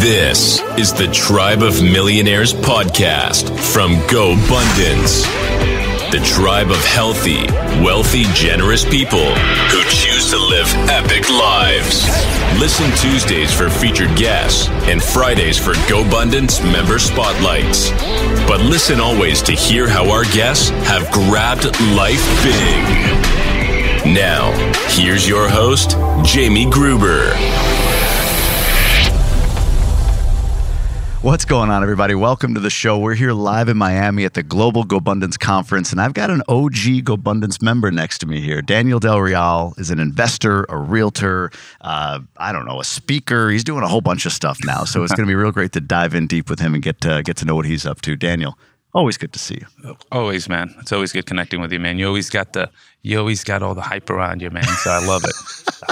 This is the Tribe of Millionaires podcast from Go GoBundance. The tribe of healthy, wealthy, generous people who choose to live epic lives. Listen Tuesdays for featured guests and Fridays for Go GoBundance member spotlights. But listen always to hear how our guests have grabbed life big. Now, here's your host, Jamie Gruber. What's going on, everybody? Welcome to the show. We're here live in Miami at the Global GoBundance Conference, and I've got an OG GoBundance member next to me here. Daniel Del Real is an investor, a realtor, uh, I don't know, a speaker. He's doing a whole bunch of stuff now, so it's going to be real great to dive in deep with him and get to, get to know what he's up to. Daniel, always good to see you. Always, man. It's always good connecting with you, man. You always got the you always got all the hype around you, man. So I love it.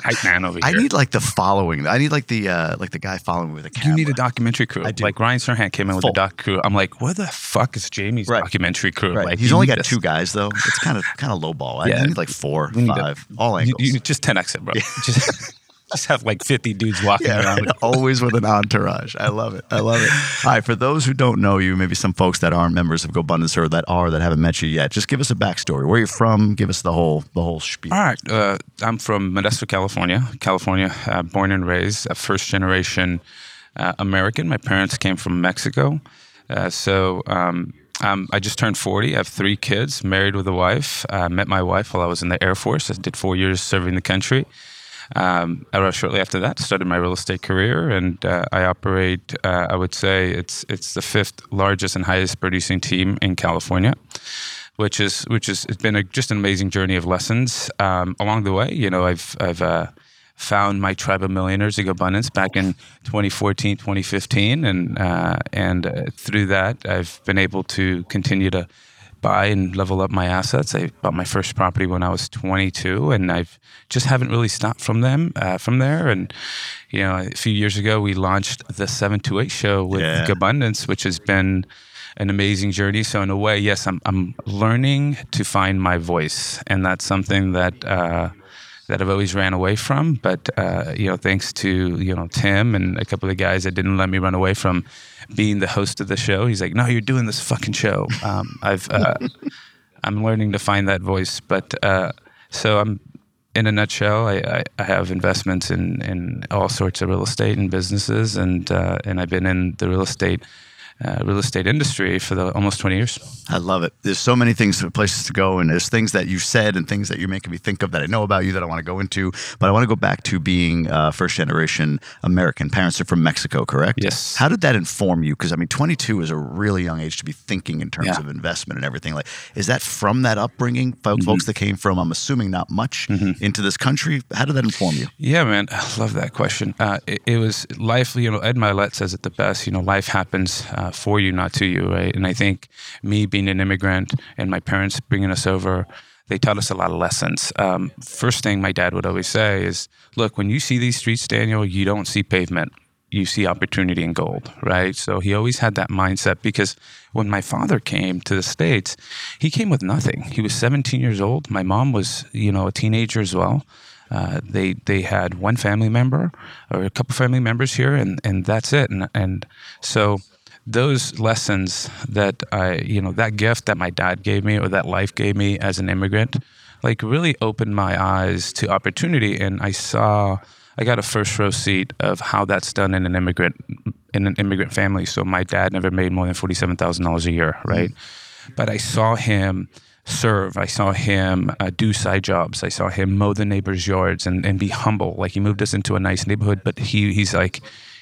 hype man over here. I need like the following. I need like the uh, like the guy following me with a camera. you need a documentary crew. I do. Like Ryan Serhant came in with a doc crew. I'm like, where the fuck is Jamie's Right. documentary crew? Right. Like, He's only got this. two guys though. It's kind of kind of low ball. I, Yeah. I need like four, We need to- five, all angles. you just 10x it, bro. Just, just have like 50 dudes walking Yeah, around. right. always with an entourage. I love it. I love it. All right, for those who don't know you, maybe some folks that aren't members of GoBundance or that are that haven't met you yet, just give us a backstory. Where you're from? Give us the whole the whole spiel. All right. Uh, I'm from Modesto, California. California, uh, born and raised, a first generation uh, American. My parents came from Mexico. Uh, so um, um, I just turned 40. I have three kids, married with a wife. I met my wife while I was in the Air Force. I did four years serving the country. Um, shortly after that, started my real estate career, and uh, I operate. Uh, I would say it's it's the fifth largest and highest producing team in California which is which is it's been a, just an amazing journey of lessons um, along the way. You know, I've I've uh, found my tribe of millionaires of abundance back in 2014, 2015, and uh, and uh, through that, I've been able to continue to buy and level up my assets. I bought my first property when I was 22, and I've just haven't really stopped from them uh, from there. And you know, a few years ago, we launched the 728 show with Yeah. Abundance, which has been an amazing journey. So in a way, yes, I'm I'm learning to find my voice, and that's something that. Uh, that I've always ran away from, but uh, you know, thanks to you know Tim and a couple of guys that didn't let me run away from being the host of the show. He's like, "No, you're doing this fucking show." Um, I've uh, I'm learning to find that voice, but uh, so I'm in a nutshell. I, I, I have investments in, in all sorts of real estate and businesses, and uh, and I've been in the real estate uh, real estate industry for the almost 20 years. I love it. There's so many things, places to go, and there's things that you said and things that you're making me think of that I know about you that I want to go into. But I want to go back to being uh, first generation American. Parents are from Mexico, correct? Yes. How did that inform you? Because I mean, 22 is a really young age to be thinking in terms Yeah. of investment and everything. Like, is that from that upbringing, folks, folks that came from? I'm assuming not much into this country. How did that inform you? Yeah, man, I love that question. Uh, it, it was life. You know, Ed Mylett says it the best. You know, life happens uh, for you, not to you, right? And I think me being an immigrant and my parents bringing us over, they taught us a lot of lessons. Um, first thing my dad would always say is, "Look, when you see these streets, Daniel, you don't see pavement." You see opportunity and gold, right? So he always had that mindset because when my father came to the States, he came with nothing. He was 17 years old. My mom was, you know, a teenager as well. Uh, they they had one family member or a couple family members here, and and that's it. And and so those lessons that I you know that gift that my dad gave me or that life gave me as an immigrant, like really opened my eyes to opportunity, and I saw. I got a first row seat of how that's done in an immigrant in an immigrant family. So my dad never made more than forty seven thousand dollars a year, right? But I saw him serve. I saw him uh, do side jobs. I saw him mow the neighbors' yards and, and be humble. Like he moved us into a nice neighborhood, but he he's like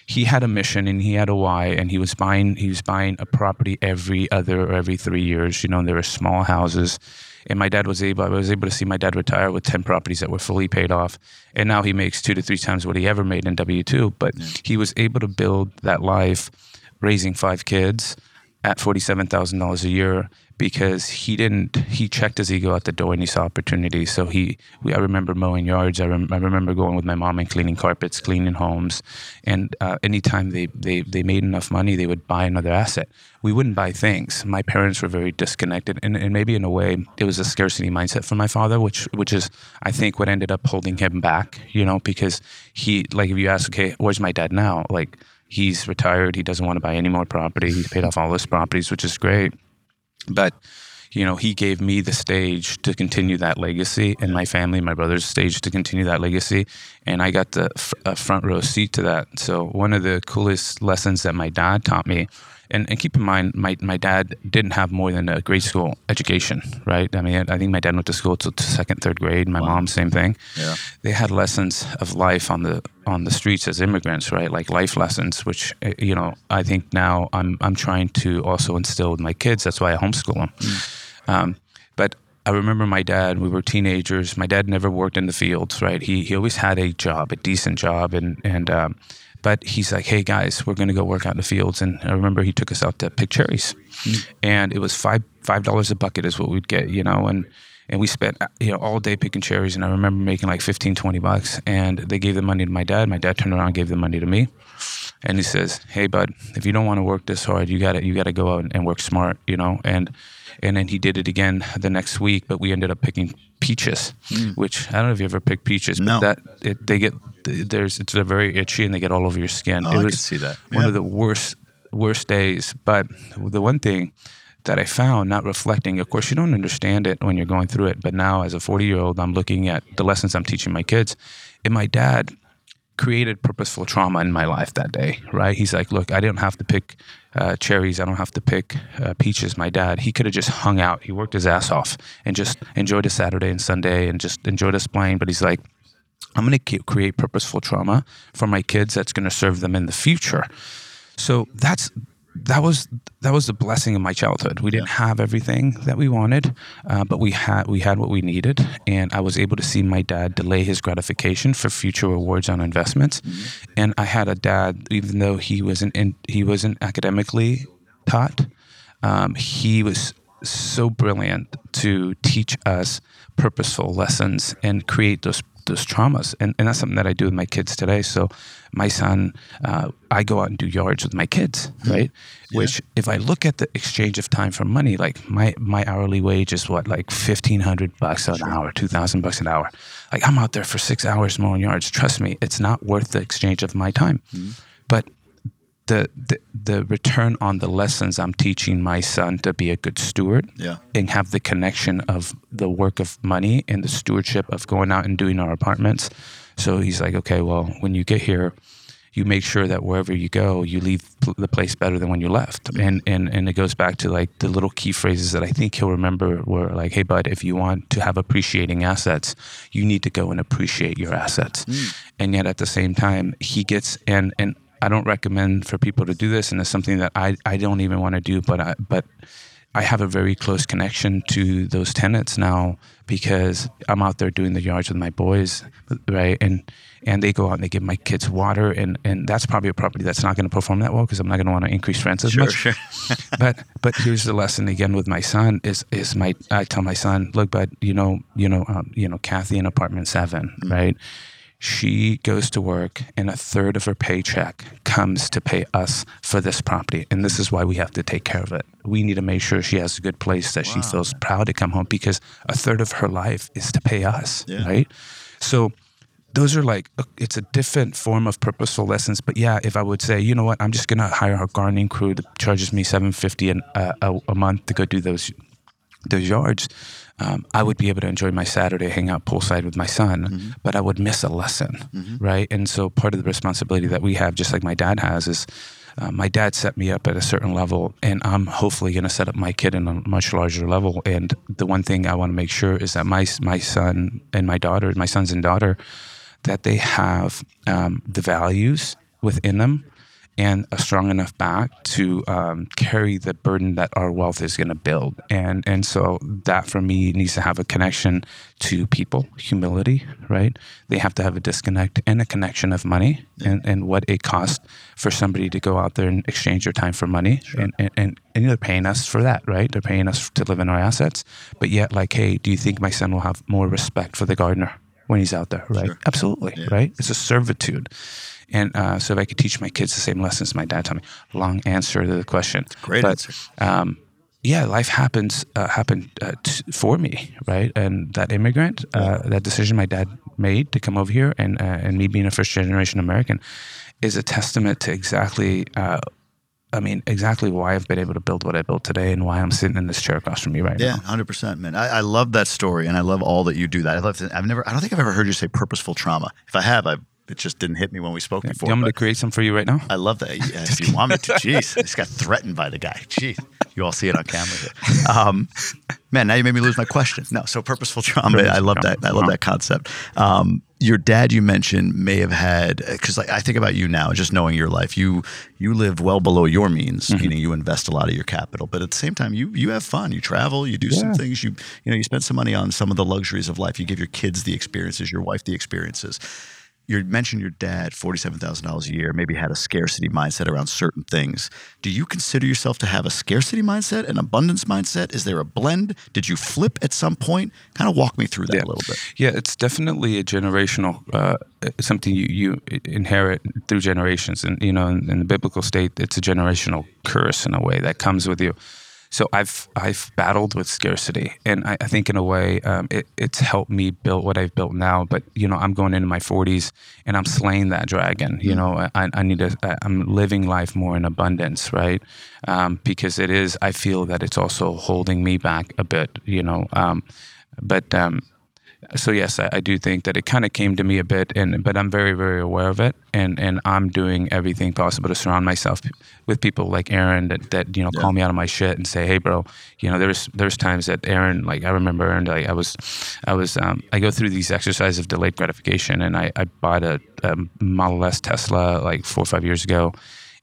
he had a mission and he had a why, and he was buying he was buying a property every other or every three years. You know, and there were small houses. And my dad was able. I was able to see my dad retire with ten properties that were fully paid off, and now he makes two to three times what he ever made in W two. But he was able to build that life, raising five kids, at forty-seven thousand dollars a year because he didn't. He checked his ego at the door and he saw opportunity. So he. We, I remember mowing yards. I, rem, I remember going with my mom and cleaning carpets, cleaning homes, and uh, anytime they, they they made enough money, they would buy another asset. We wouldn't buy things. My parents were very disconnected, and, and maybe in a way, it was a scarcity mindset for my father, which which is I think what ended up holding him back. You know, because he like if you ask, okay, where's my dad now? Like He's retired. He doesn't want to buy any more property. He's paid off all his properties, which is great. But you know, he gave me the stage to continue that legacy, and my family, my brother's stage to continue that legacy, and I got the front row seat to that. So one of the coolest lessons that my dad taught me and, and keep in mind, my, my dad didn't have more than a grade school education, right? I mean, I think my dad went to school till second, third grade. My wow. mom, same thing. Yeah. They had lessons of life on the on the streets as immigrants, right? Like life lessons, which eh, you know, I think now I'm I'm trying to also instill with my kids. That's why I homeschool them. Mm. Um, but I remember my dad. We were teenagers. My dad never worked in the fields, right? He he always had a job, a decent job, and and um, but he's like, hey guys, we're going to go work out in the fields. And I remember he took us out to pick cherries. Mm-hmm. And it was five five dollars a bucket is what we'd get, you know, and and we spent you know all day picking cherries and I remember making like 15 20 bucks and they gave the money to my dad my dad turned around and gave the money to me and he says hey bud if you don't want to work this hard you got to you got to go out and work smart you know and and then he did it again the next week but we ended up picking peaches mm. which I don't know if you ever picked peaches no. but that it, they get there's it's very itchy and they get all over your skin. Oh, it was I can see that. One of the worst worst days. But the one thing that I found, not reflecting, of course, you don't understand it when you're going through it. But now, as a 40 year old, I'm looking at the lessons I'm teaching my kids. And my dad created purposeful trauma in my life that day, right? He's like, look, I didn't have to pick uh, cherries. I don't have to pick uh, peaches. My dad, he could have just hung out. He worked his ass off and just enjoyed a Saturday and Sunday and just enjoyed us playing. But he's like, I'm going to create purposeful trauma for my kids that's going to serve them in the future. So that's that was that was the blessing of my childhood. We didn't have everything that we wanted, uh, but we had we had what we needed, and I was able to see my dad delay his gratification for future rewards on investments. Mm-hmm. And I had a dad, even though he wasn't in, he wasn't academically taught, um, he was so brilliant to teach us purposeful lessons and create those those traumas. And, and that's something that I do with my kids today. So my son, uh, I go out and do yards with my kids, hmm. right? Yeah. Which if I look at the exchange of time for money, like my, my hourly wage is what, like 1500 bucks an sure. hour, 2000 bucks an hour. Like I'm out there for six hours mowing yards. Trust me, it's not worth the exchange of my time. Mm-hmm. But the, the, the return on the lessons I'm teaching my son to be a good steward yeah. and have the connection of the work of money and the stewardship of going out and doing our apartments. So he's like, okay, well, when you get here, you make sure that wherever you go, you leave the place better than when you left. Mm-hmm. And, and, and it goes back to like the little key phrases that I think he'll remember were like, hey, bud, if you want to have appreciating assets, you need to go and appreciate your assets. Mm. And yet at the same time, he gets, and, and I don't recommend for people to do this, and it's something that I, I don't even want to do. But I, but I have a very close connection to those tenants now because I'm out there doing the yards with my boys, right? And and they go out and they give my kids water, and and that's probably a property that's not going to perform that well because I'm not going to want to increase rents as sure, much. Sure. but but here's the lesson again with my son is is my I tell my son, look, but you know you know um, you know Kathy in apartment 7 mm-hmm. right? She goes to work and a third of her paycheck comes to pay us for this property. And this is why we have to take care of it. We need to make sure she has a good place that wow. she feels proud to come home because a third of her life is to pay us yeah. right? So those are like it's a different form of purposeful lessons. But yeah if i would say you know what? I'm just going to hire a gardening crew that charges me 750 an, uh, a, a month to go do those those yards um, I would be able to enjoy my Saturday, hang out poolside with my son, mm-hmm. but I would miss a lesson, mm-hmm. right? And so part of the responsibility that we have, just like my dad has, is uh, my dad set me up at a certain level, and I'm hopefully going to set up my kid in a much larger level. And the one thing I want to make sure is that my my son and my daughter, my sons and daughter, that they have um, the values within them and a strong enough back to um, carry the burden that our wealth is going to build. And and so that for me needs to have a connection to people, humility, right? They have to have a disconnect and a connection of money and, and what it costs for somebody to go out there and exchange their time for money. Sure. And, and, and, and they're paying us for that, right? They're paying us to live in our assets. But yet, like, hey, do you think my son will have more respect for the gardener when he's out there, right? Sure. Absolutely, yeah. right? It's a servitude. And uh, so if I could teach my kids the same lessons my dad taught me, long answer to the question. Great but, answer. Um, yeah, life happens uh, happened uh, t- for me, right? And that immigrant, uh, that decision my dad made to come over here, and uh, and me being a first generation American, is a testament to exactly. Uh, I mean, exactly why I've been able to build what I built today, and why I'm sitting in this chair across from you right now. yeah, hundred percent, man. I, I love that story, and I love all that you do. That I love. I've never. I don't think I've ever heard you say purposeful trauma. If I have, I it just didn't hit me when we spoke Do before. you want me to create some for you right now? I love that. Yeah, if you want me to, jeez, I just got threatened by the guy. Jeez, you all see it on camera. Um, man, now you made me lose my question. No, so purposeful trauma. I love that. I love that concept. Um, your dad, you mentioned, may have had because like I think about you now, just knowing your life. You you live well below your means, Mm-hmm. meaning you invest a lot of your capital, but at the same time, you you have fun. You travel. You do some things. You you know you spend some money on some of the luxuries of life. You give your kids the experiences, your wife the experiences you mentioned your dad forty-seven thousand dollars a year, maybe had a scarcity mindset around certain things. Do you consider yourself to have a scarcity mindset, an abundance mindset? Is there a blend? Did you flip at some point? Kind of walk me through that Yeah. a little bit. Yeah, it's definitely a generational uh, something you, you inherit through generations, and you know, in, in the biblical state, it's a generational curse in a way that comes with you. So I've I've battled with scarcity, and I, I think in a way um, it, it's helped me build what I've built now. But you know, I'm going into my 40s, and I'm slaying that dragon. You know, I, I need to. I'm living life more in abundance, right? Um, because it is. I feel that it's also holding me back a bit. You know, um, but um, so yes, I, I do think that it kind of came to me a bit, and but I'm very very aware of it, and and I'm doing everything possible to surround myself with people like Aaron that, that you know call me out of my shit and say, hey bro, you know there's there's times that Aaron like I remember and like I was I was um, I go through these exercises of delayed gratification, and I I bought a, a Model S Tesla like four or five years ago.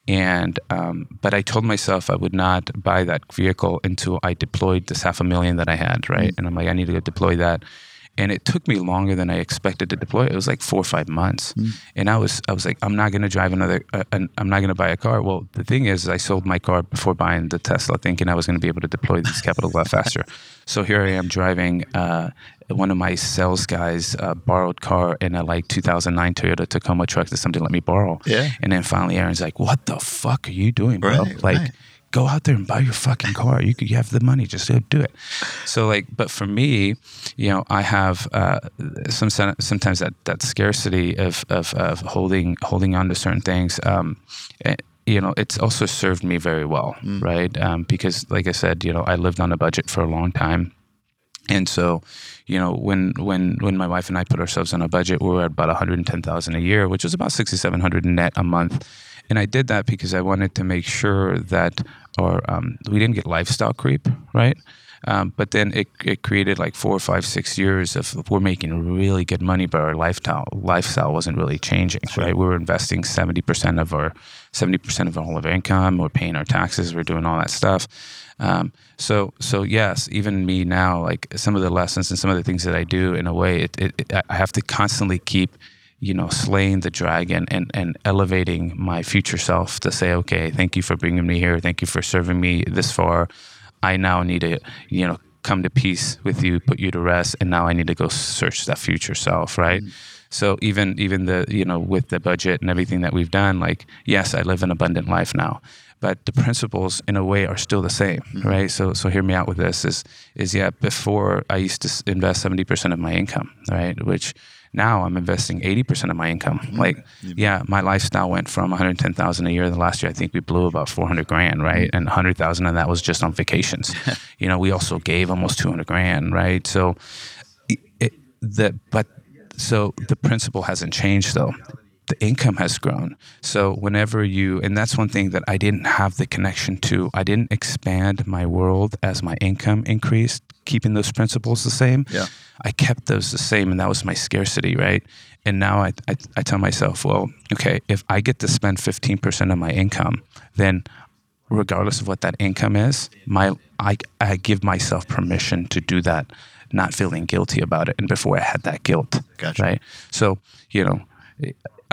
And um, but I told myself I would not buy that vehicle until I deployed this half a million that I had, right? And I'm like, I need to go deploy that and it took me longer than I expected to deploy. It was like four or five months, and I was I was like, I'm not going to drive another. Uh, an- I'm not going to buy a car. Well, the thing is, I sold my car before buying the Tesla, thinking I was going to be able to deploy this capital a lot faster. So here I am driving. Uh, one of my sales guys uh, borrowed car in a like 2009 Toyota Tacoma truck that somebody let me borrow. Yeah. And then finally, Aaron's like, "What the fuck are you doing, bro? Right, like, right. Go out there and buy your fucking car. You could, you have the money, just go do it. So like, but for me, you know, I have uh, some sometimes that that scarcity of of, of holding holding on to certain things. Um, eh, you know, it's also served me very well, right? Um, because, like I said, you know, I lived on a budget for a long time. And so, you know, when when when my wife and I put ourselves on a budget, we were at about one hundred ten thousand a year, which was about sixty seven hundred net a month. And I did that because I wanted to make sure that, or um, we didn't get lifestyle creep, right? Um, but then it, it created like four or five, six years of we're making really good money, but our lifestyle lifestyle wasn't really changing, right? We were investing seventy percent of our seventy percent of all of our income. We're paying our taxes. We're doing all that stuff. Um, so so yes, even me now, like some of the lessons and some of the things that I do, in a way, it, it, it I have to constantly keep you know, slaying the dragon and, and elevating my future self to say, okay, thank you for bringing me here. Thank you for serving me this far. I now need to, you know, come to peace with you, put you to rest, and now I need to go search that future self, right? Mm-hmm. So even even the you know with the budget and everything that we've done, like yes, I live an abundant life now, but the principles in a way are still the same, mm-hmm. right? So so hear me out with this is is yeah before I used to invest seventy percent of my income, right, which now I'm investing 80% of my income. Mm-hmm. Like, yeah, my lifestyle went from 110,000 a year. The last year, I think we blew about 400 grand, right? Mm-hmm. And 100,000 of that was just on vacations. you know, we also gave almost 200 grand, right? So, it, it, the but so the principle hasn't changed though. The income has grown. So whenever you, and that's one thing that I didn't have the connection to. I didn't expand my world as my income increased, keeping those principles the same. Yeah. I kept those the same, and that was my scarcity, right? And now I, I, I tell myself, well, okay, if I get to spend 15% of my income, then regardless of what that income is, my I, I give myself permission to do that, not feeling guilty about it. And before I had that guilt, Gotcha. right? So, you know,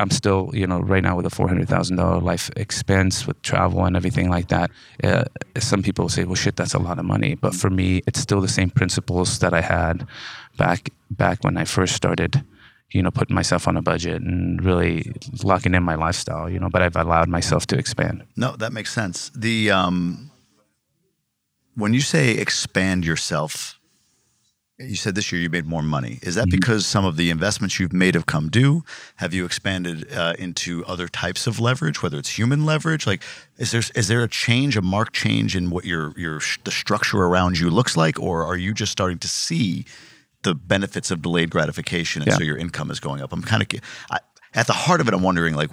I'm still, you know, right now with a four hundred thousand dollar life expense with travel and everything like that. Uh, some people say, "Well, shit, that's a lot of money," but for me, it's still the same principles that I had back back when I first started. You know, putting myself on a budget and really locking in my lifestyle. You know, but I've allowed myself to expand. No, that makes sense. The um, when you say expand yourself, you said this year you made more money. Is that mm-hmm. because some of the investments you've made have come due? Have you expanded uh, into other types of leverage, whether it's human leverage? Like, is there is there a change, a marked change in what your your the structure around you looks like, or are you just starting to see the benefits of delayed gratification, and yeah. so your income is going up? I'm kind of at the heart of it. I'm wondering, like,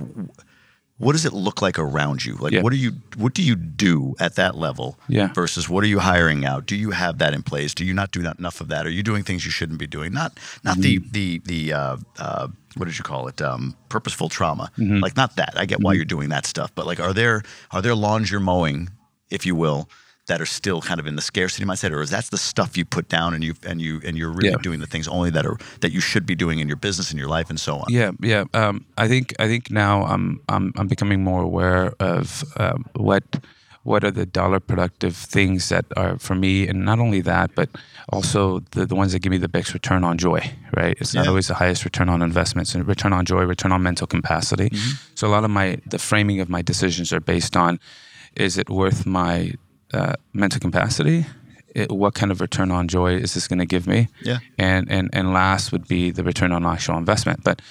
what does it look like around you? Like, yeah. what do you what do you do at that level? Yeah. Versus what are you hiring out? Do you have that in place? Do you not do enough of that? Are you doing things you shouldn't be doing? Not not mm-hmm. the the the uh, uh, what did you call it? Um, purposeful trauma. Mm-hmm. Like not that. I get why mm-hmm. you're doing that stuff, but like, are there are there lawns you're mowing, if you will, that are still kind of in the scarcity mindset, or is that the stuff you put down and you and you and you're really yeah. doing the things only that are that you should be doing in your business and your life and so on? Yeah, yeah. Um, I think I think now I'm I'm I'm becoming more aware of um, what what are the dollar productive things that are for me, and not only that, but also the, the ones that give me the best return on joy. Right? It's not yeah. always the highest return on investments, and return on joy, return on mental capacity. Mm-hmm. So a lot of my the framing of my decisions are based on is it worth my uh, mental capacity. It, what kind of return on joy is this going to give me? Yeah. And and and last would be the return on actual investment. But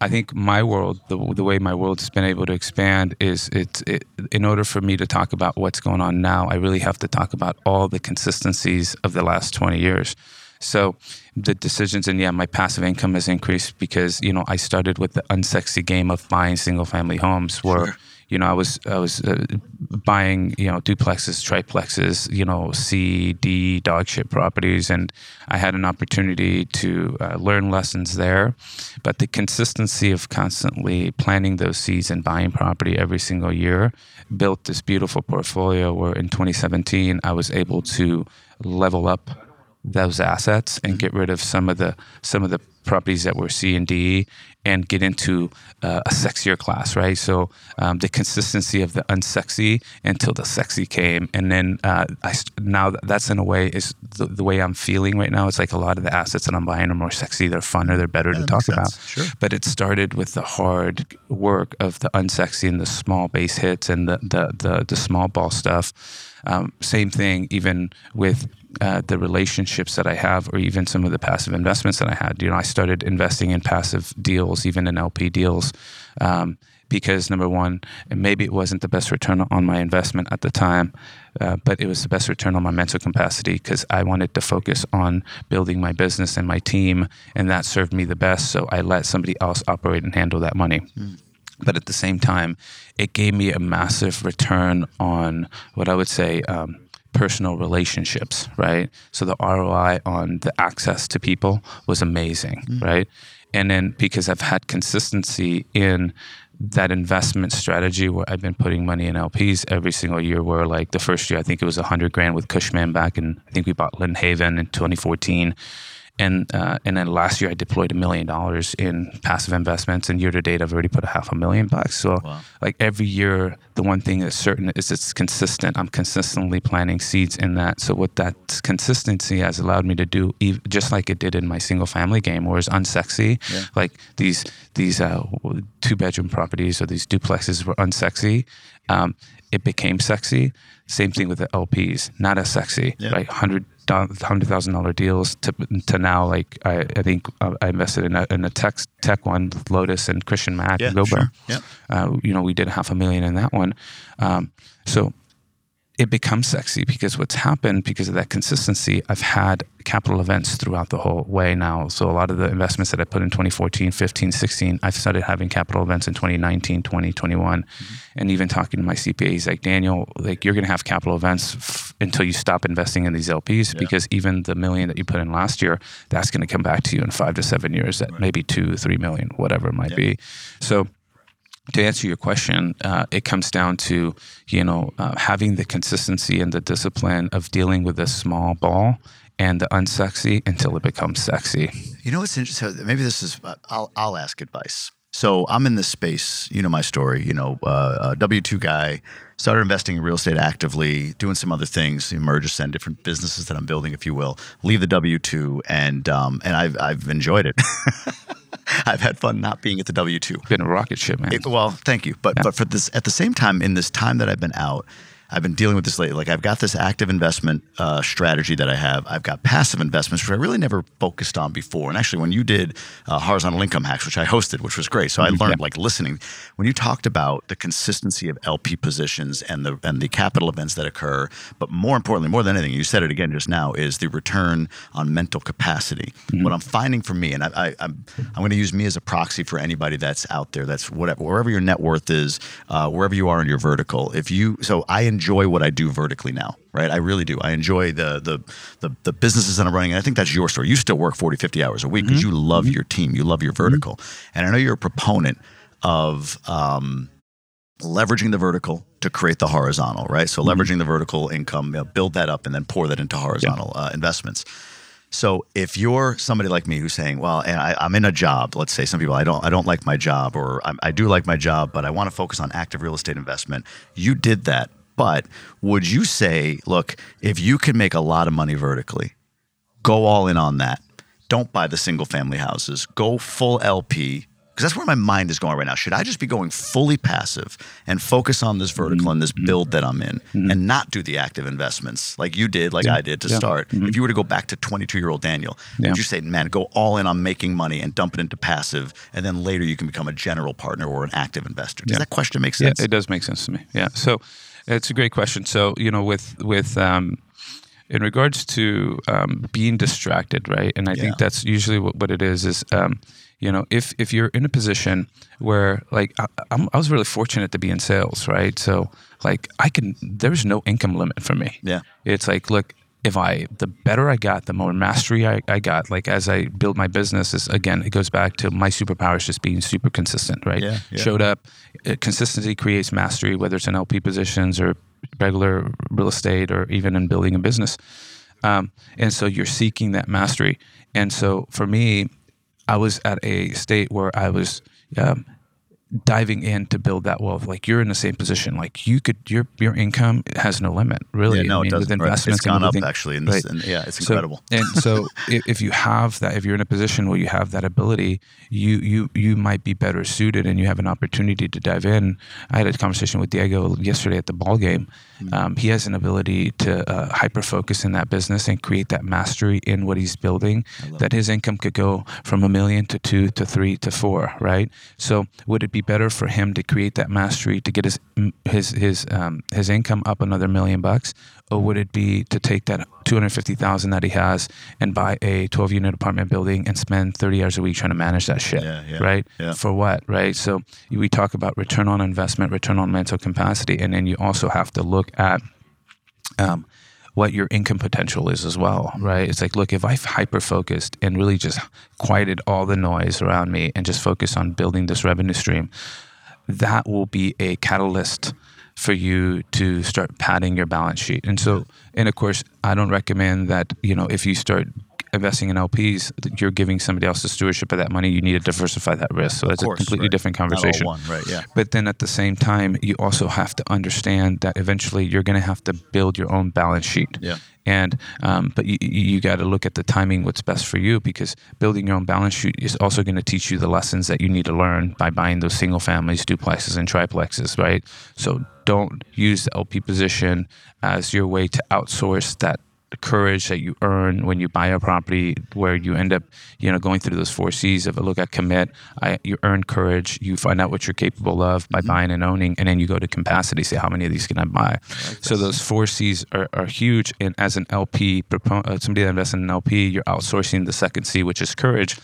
I think my world, the, the way my world has been able to expand is it's it, in order for me to talk about what's going on now, I really have to talk about all the consistencies of the last 20 years. So the decisions and yeah, my passive income has increased because, you know, I started with the unsexy game of buying single family homes where sure you know, I was I was uh, buying you know duplexes, triplexes, you know, C, D dog shit properties, and I had an opportunity to uh, learn lessons there. But the consistency of constantly planting those seeds and buying property every single year built this beautiful portfolio. Where in 2017 I was able to level up those assets and get rid of some of the some of the properties that were C and D and get into uh, a sexier class, right? So um, the consistency of the unsexy until the sexy came, and then uh, I now that's in a way is the, the, way I'm feeling right now. It's like a lot of the assets that I'm buying are more sexy, they're funner, they're better yeah, to talk about. Sure. But it started with the hard work of the unsexy and the small base hits and the the the, the small ball stuff. Um, same thing, even with uh, the relationships that I have, or even some of the passive investments that I had. You know, I started investing in passive deals, even in LP deals, um, because number one, maybe it wasn't the best return on my investment at the time, uh, but it was the best return on my mental capacity because I wanted to focus on building my business and my team, and that served me the best. So I let somebody else operate and handle that money. Mm. But at the same time, it gave me a massive return on what I would say. Um, personal relationships, right? So the ROI on the access to people was amazing, mm-hmm. right? And then because I've had consistency in that investment strategy where I've been putting money in LPs every single year. Where like the first year, I think it was a hundred grand with Cushman back, and I think we bought Lynnhaven in 2014 and uh, and then last year I deployed a million dollars in passive investments, and year to date I've already put a half a million bucks. So wow. like every year, the one thing that's certain is it's consistent. I'm consistently planting seeds in that. So what that consistency has allowed me to do, just like it did in my single family game, where it's unsexy, yeah. like these these uh, two bedroom properties or these duplexes were unsexy. Um, it became sexy. Same thing with the LPs, not as sexy, yeah. right? Hundred hundred thousand dollar deals to to now like I, I think uh, I invested in a, in a tech tech one Lotus and Christian Mack yeah, and GoBar. Sure. Yeah. Uh, you know, we did half a million in that one. Um, so it becomes sexy because what's happened because of that consistency i've had capital events throughout the whole way now so a lot of the investments that i put in 2014 15 16 i've started having capital events in 2019 20 mm-hmm. and even talking to my CPA, he's like daniel like you're going to have capital events f- until you stop investing in these lps yeah. because even the million that you put in last year that's going to come back to you in five to seven years at right. maybe two three million whatever it might yeah. be so to answer your question, uh, it comes down to you know uh, having the consistency and the discipline of dealing with this small ball and the unsexy until it becomes sexy. You know what's interesting? Maybe this is uh, I'll I'll ask advice. So I'm in this space. You know my story. You know, uh, W two guy started investing in real estate actively, doing some other things, emerges and different businesses that I'm building, if you will. Leave the W two, and um, and I've I've enjoyed it. I've had fun not being at the W two. Been a rocket ship, man. It, well, thank you, but yeah. but for this at the same time in this time that I've been out. I've been dealing with this lately. Like I've got this active investment uh, strategy that I have. I've got passive investments, which I really never focused on before. And actually, when you did uh, horizontal income hacks, which I hosted, which was great, so I Mm-hmm. learned Yeah. like listening. When you talked about the consistency of LP positions and the and the capital events that occur, but more importantly, more than anything, you said it again just now, is the return on mental capacity. Mm-hmm. What I'm finding for me, and I, I, I'm I'm going to use me as a proxy for anybody that's out there. That's whatever wherever your net worth is, uh, wherever you are in your vertical. If you so, I enjoy what I do vertically now, right? I really do. I enjoy the the the, the businesses that I'm running, and I think that's your story. You still work 40, 50 hours a week because you love your team, you love your vertical, and I know you're a proponent of. Um, leveraging the vertical to create the horizontal, right? So leveraging the vertical income, you know, build that up, and then pour that into horizontal uh, investments. So if you're somebody like me who's saying, "Well, and I, I'm in a job," let's say some people, I don't, I don't like my job, or I, I do like my job, but I want to focus on active real estate investment. You did that, but would you say, look, if you can make a lot of money vertically, go all in on that. Don't buy the single family houses. Go full LP. Because that's where my mind is going right now. Should I just be going fully passive and focus on this vertical and this mm-hmm. build that I'm in mm-hmm. and not do the active investments like you did, like I did to Yeah. start? Mm-hmm. If you were to go back to 22 year old Daniel, Yeah. would you say, man, go all in on making money and dump it into passive, and then later you can become a general partner or an active investor? Does Yeah. that question make Yeah, sense? it does make sense to me. Yeah. So it's a great question. So you know, with with um, in regards to um, being distracted, right? And I Yeah. think that's usually what, what it is. Is um, you know, if if you're in a position where like I, I'm, I was really fortunate to be in sales, right? So like I can, there's no income limit for me. Yeah. It's like, look, if I, the better I got, the more mastery I, I got, like as I built my business, is again, it goes back to my superpower is just being super consistent, right? Yeah, yeah. Showed up, consistency creates mastery, whether it's in LP positions or regular real estate or even in building a business. Um, and so you're seeking that mastery. And so for me, I was at a state where I was um, diving in to build that wealth. Like you're in the same position. Like you could, your your income has no limit, really. Yeah, no, I it doesn't. with Right. investments It's gone up actually. In this, Right. and yeah, it's So- incredible. and so if, if you have that, if you're in a position where you have that ability, you you you might be better suited, and you have an opportunity to dive in. I had a conversation with Diego yesterday at the ball game. Mm-hmm. Um, he has an ability to uh, hyper focus in that business and create that mastery in what he's building. That his income could go from a million to two to three to four, right? So would it be better for him to create that mastery to get his his his um, his income up another million bucks, or would it be to take that two hundred fifty thousand that he has and buy a twelve unit apartment building and spend thirty hours a week trying to manage that shit, Yeah, yeah, right? yeah. For what, right? So we talk about return on investment, return on mental capacity, and then you also have to look at um, what your income potential is as well, right? It's like, look, if I've hyper focused and really just quieted all the noise around me and just focus on building this revenue stream, that will be a catalyst for you to start padding your balance sheet. And so, and of course, I don't recommend that, you know, if you start investing in LPs, you're giving somebody else the stewardship of that money. You need to diversify that risk. So that's course, a completely right. different conversation. one, right, yeah. But then at the same time, you also have to understand that eventually you're going to have to build your own balance sheet. Yeah. And um, but you, you got to look at the timing, what's best for you, because building your own balance sheet is also going to teach you the lessons that you need to learn by buying those single families, duplexes, and triplexes, right? So don't use the LP position as your way to outsource that courage that you earn when you buy a property where you end up you know going through those four c's of a look at commit. I, you earn courage. You find out what you're capable of by buying and owning and then you go to capacity say how many of these can i buy? So those four c's are, are huge and as an lp uh, somebody that invests in an lp you're outsourcing the second c which is courage.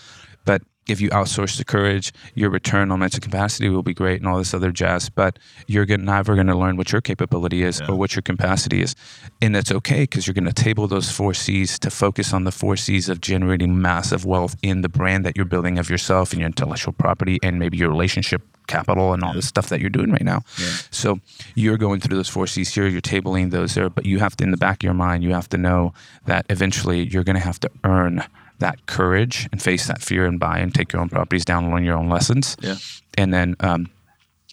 But if you outsource the courage, your return on mental capacity will be great and all this other jazz. But you're gonna, never going to learn what your capability is or what your capacity is. And that's okay because you're going to table those four C's to focus on the four C's of generating massive wealth in the brand that you're building of yourself and your intellectual property and maybe your relationship capital and all the stuff that you're doing right now. So you're going through those four C's here, you're tabling those there, but you have to, in the back of your mind, you have to know that eventually you're going to have to earn that courage and face that fear and buy and take your own properties down and learn your own lessons. Yeah. And then um,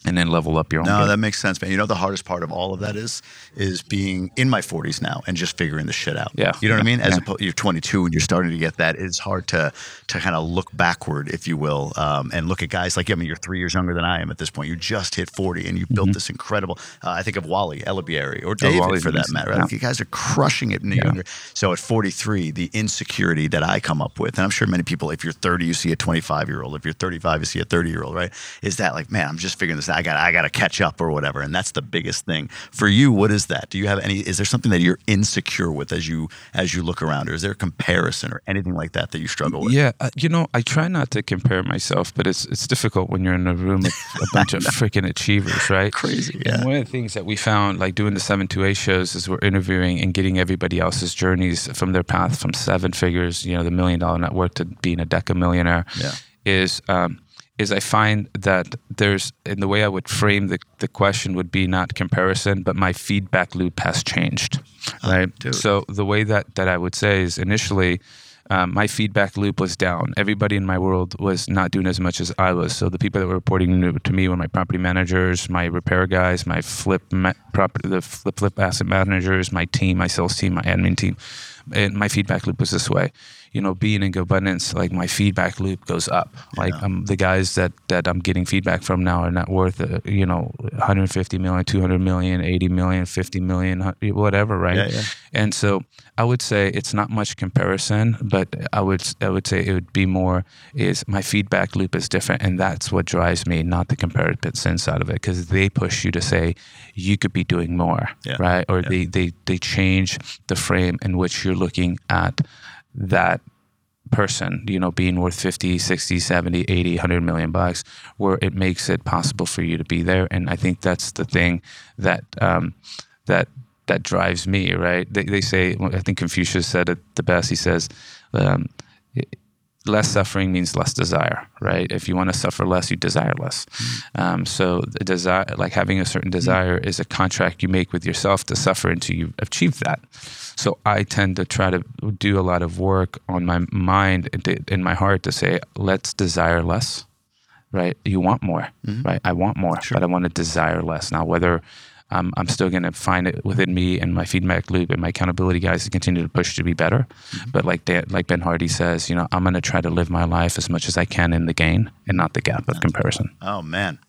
and then level up your own. No, game. that makes sense, man. You know the hardest part of all of that is is being in my 40s now and just figuring the shit out. Yeah. You know what I mean? As Yeah. opposed, you're 22 and you're starting to get that. It's hard to to kind of look backward, if you will, um, and look at guys like I mean, you're three years younger than I am at this point. You just hit 40 and you built this incredible. Uh, I think of Wally Elibieri or David Wally's for that matter. Yeah. Like, you guys are crushing it in the younger. So at 43, the insecurity that I come up with, and I'm sure many people, if you're 30, you see a 25 year old. If you're 35, you see a 30 year old, right? Is that like, man, I'm just figuring this out. I got, I got to catch up or whatever. And that's the biggest thing for you. What is that? Do you have any? Is there something that you're insecure with as you as you look around, or is there a comparison or anything like that that you struggle with? Yeah, uh, you know, I try not to compare myself, but it's it's difficult when you're in a room with a bunch of freaking achievers, right? Crazy, And yeah. one of the things that we found, like doing the seven to eight shows, is we're interviewing and getting everybody else's journeys from their path from seven figures, you know, the million dollar network to being a deca millionaire. Yeah. Is um, is I find that there's in the way I would frame the, the question would be not comparison, but my feedback loop has changed, right? dude. So the way that that I would say is initially. Um, my feedback loop was down. Everybody in my world was not doing as much as I was. So the people that were reporting to- to me were my property managers, my repair guys, my flip ma- property, the flip flip asset managers, my team, my sales team, my admin team. And my feedback loop was this way. You know, being in abundance, like my feedback loop goes up. Like um, the guys that that I'm getting feedback from now are not worth, uh, you know, 150 million, 200 million, 80 million, 50 million, whatever, right? Yeah, yeah. And so I would say it's not much comparison, but I would I would say it would be more is my feedback loop is different, and that's what drives me, not the comparison side of it, because they push you to say you could be doing more, Yeah, right? Or they they they change the frame in which you're looking at that person, you know, being worth 50, 60, 70, 80, 100 million bucks, where it makes it possible for you to be there. And I think that's the thing that, um, that, that drives me, right? They, they say, I think Confucius said it the best. He says, um, less suffering means less desire, right? If you want to suffer less, you desire less. Mm. Um, so the desire, like having a certain mm. desire, is a contract you make with yourself to suffer until you achieve that. So I tend to try to do a lot of work on my mind and in my heart to say, let's desire less, right? You want more, mm-hmm. right? I want more, but I want to desire less. Now, whether um, I'm still going to find it within me and my feedback loop and my accountability guys to continue to push to be better. But like like Ben Hardy says, you know, I'm going to try to live my life as much as I can in the gain and not the gap of comparison. Oh man.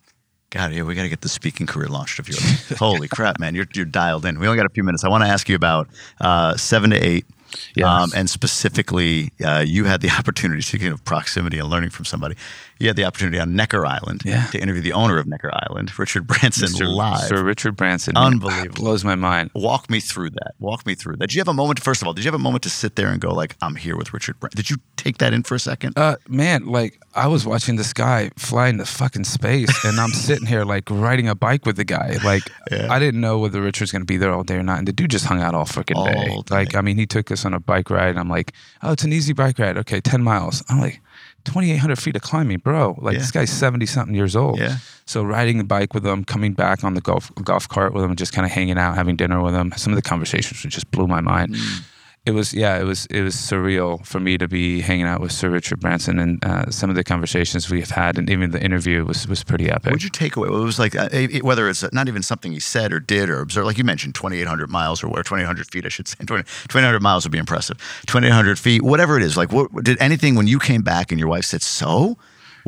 God, yeah, we got to get the speaking career launched of yours. Holy crap, man, you're you're dialed in. We only got a few minutes. I want to ask you about uh, seven to eight, Yes. um, and specifically, uh, you had the opportunity. Speaking of proximity and learning from somebody, you had the opportunity on Necker Island Yeah. to interview the owner of Necker Island, Richard Branson, live. Sir Richard Branson. Unbelievable. Blows my mind. Walk me through that. Walk me through that. Did you have a moment? First of all, did you have a moment to sit there and go like, "I'm here with Richard"? Branson? Did you take that in for a second? Uh, man, like I was watching this guy fly into fucking space, and I'm sitting here like riding a bike with the guy. Like Yeah. I didn't know whether Richard's gonna be there all day or not, and the dude just hung out all freaking All day. day. Like I mean, he took us on a bike ride, and I'm like, oh, it's an easy bike ride. Okay, ten miles. I'm like. 2,800 feet of climbing, bro. Like Yeah. this guy's 70 something years old. Yeah. So riding the bike with him, coming back on the golf golf cart with him, just kind of hanging out, having dinner with him. Some of the conversations just blew my mind. Mm. It was yeah, it was it was surreal for me to be hanging out with Sir Richard Branson, and uh, some of the conversations we've had, and even the interview was was pretty epic. What'd you take away? It was like uh, it- whether it's not even something he said or did or observed. Like you mentioned, 2,800 miles or, or 2,800 feet, I should say. 20, 2,800 miles would be impressive. 2,800 feet, whatever it is. Like, what did anything when you came back and your wife said, "So"?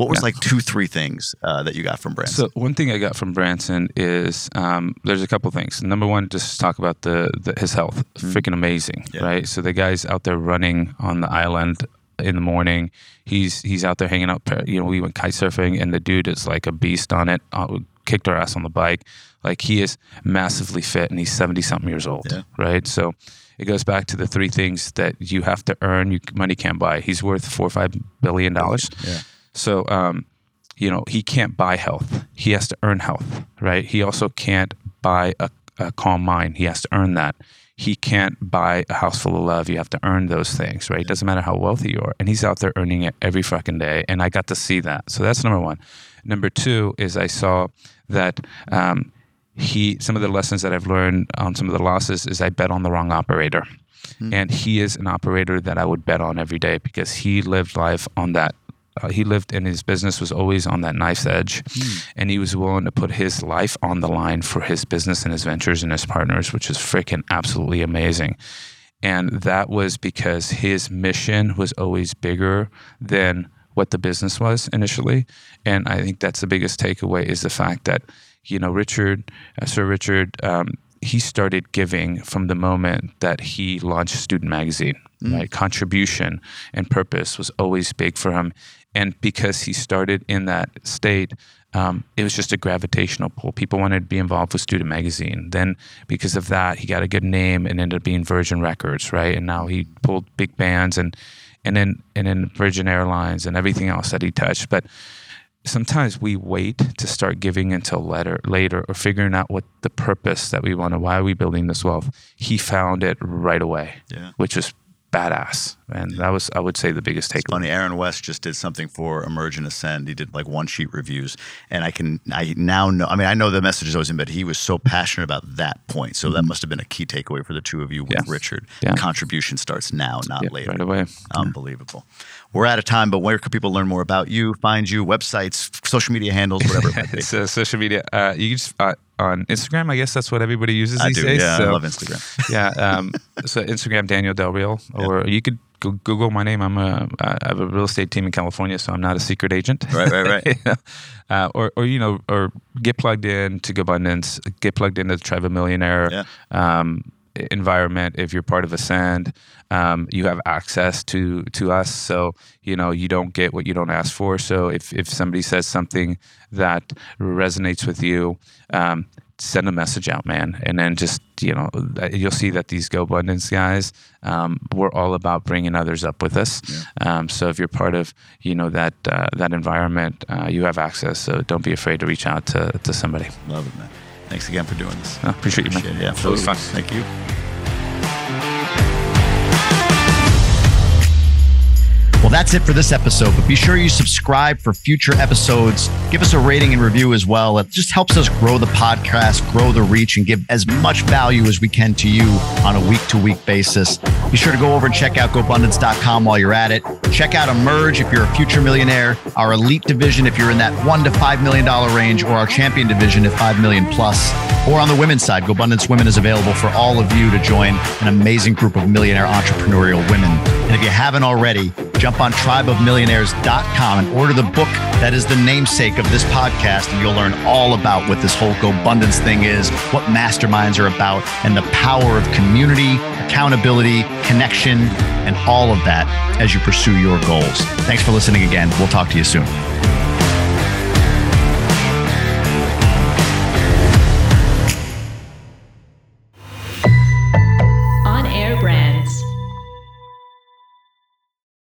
What was Yeah. like two, three things uh, that you got from Branson? So one thing I got from Branson is um, there's a couple things. Number one, just talk about the, the his health, freaking amazing, Yeah. right? So the guy's out there running on the island in the morning. He's he's out there hanging out. You know, we went kite surfing, and the dude is like a beast on it. Uh, kicked our ass on the bike. Like he is massively fit, and he's seventy something years old, Yeah. right? So. It goes back to the three things that you have to earn. You money can't buy. He's worth four or five billion dollars. Yeah. So, um, you know, he can't buy health. He has to earn health, right? He also can't buy a, a calm mind. He has to earn that. He can't buy a house full of love. You have to earn those things, right? It doesn't matter how wealthy you are. And he's out there earning it every fucking day. And I got to see that. So that's number one. Number two is I saw that um, he, some of the lessons that I've learned on some of the losses is I bet on the wrong operator. And he is an operator that I would bet on every day because he lived life on that uh, he lived and his business was always on that knife's edge, mm. and he was willing to put his life on the line for his business and his ventures and his partners, which is freaking absolutely amazing. And that was because his mission was always bigger than what the business was initially. And I think that's the biggest takeaway is the fact that, you know, Richard, uh, Sir Richard, um, he started giving from the moment that he launched Student Magazine. Mm. Right, contribution and purpose was always big for him, and because he started in that state, um, it was just a gravitational pull. People wanted to be involved with Student Magazine. Then, because of that, he got a good name and ended up being Virgin Records, right? And now he pulled big bands and and then and then Virgin Airlines and everything else that he touched. But sometimes we wait to start giving until later, later or figuring out what the purpose that we want to, why are we building this wealth? He found it right away, yeah. which was badass. And that was, I would say, the biggest takeaway. Funny, Aaron West just did something for Emerge and Ascend. He did like one sheet reviews, and I can, I now know. I mean, I know the message is always in, but he was so passionate about that point. So mm-hmm. that must have been a key takeaway for the two of you with yeah. Richard. Yeah. Contribution starts now, not yeah, later. Right away. Unbelievable. We're out of time, but where could people learn more about you, find you, websites, social media handles, whatever it might be? so social media, uh, you can just uh, on Instagram. I guess that's what everybody uses I these do, days. Yeah, so, I love Instagram. yeah, um, so Instagram Daniel Del Real, or you could Google my name. I'm a I have a real estate team in California, so I'm not a secret agent. Right, right, right. uh, or or you know, or get plugged in to GoBundance. Get plugged into the Tribe of Millionaire. Yeah. Um, environment if you're part of ascend um, you have access to to us so you know you don't get what you don't ask for so if if somebody says something that resonates with you um, send a message out, man, and then just you know you'll see that these GoBundance guys, um, we're all about bringing others up with us. Yeah. Um, so if you're part of you know that uh, that environment, uh, you have access. So don't be afraid to reach out to to somebody. Love it, man. Thanks again for doing this. Appreciate, appreciate you, man. It, yeah, it was fun. Thank you. That's it for this episode, but be sure you subscribe for future episodes. Give us a rating and review as well. It just helps us grow the podcast, grow the reach, and give as much value as we can to you on a week to week basis. Be sure to go over and check out GoBundance.com while you're at it. Check out Emerge if you're a future millionaire, our elite division if you're in that one to $5 million range, or our champion division at 5 million plus. Or on the women's side, GoBundance Women is available for all of you to join an amazing group of millionaire entrepreneurial women. And if you haven't already, jump on tribeofmillionaires.com and order the book that is the namesake of this podcast. And you'll learn all about what this whole GoBundance thing is, what masterminds are about, and the power of community, accountability, connection, and all of that as you pursue your goals. Thanks for listening again. We'll talk to you soon.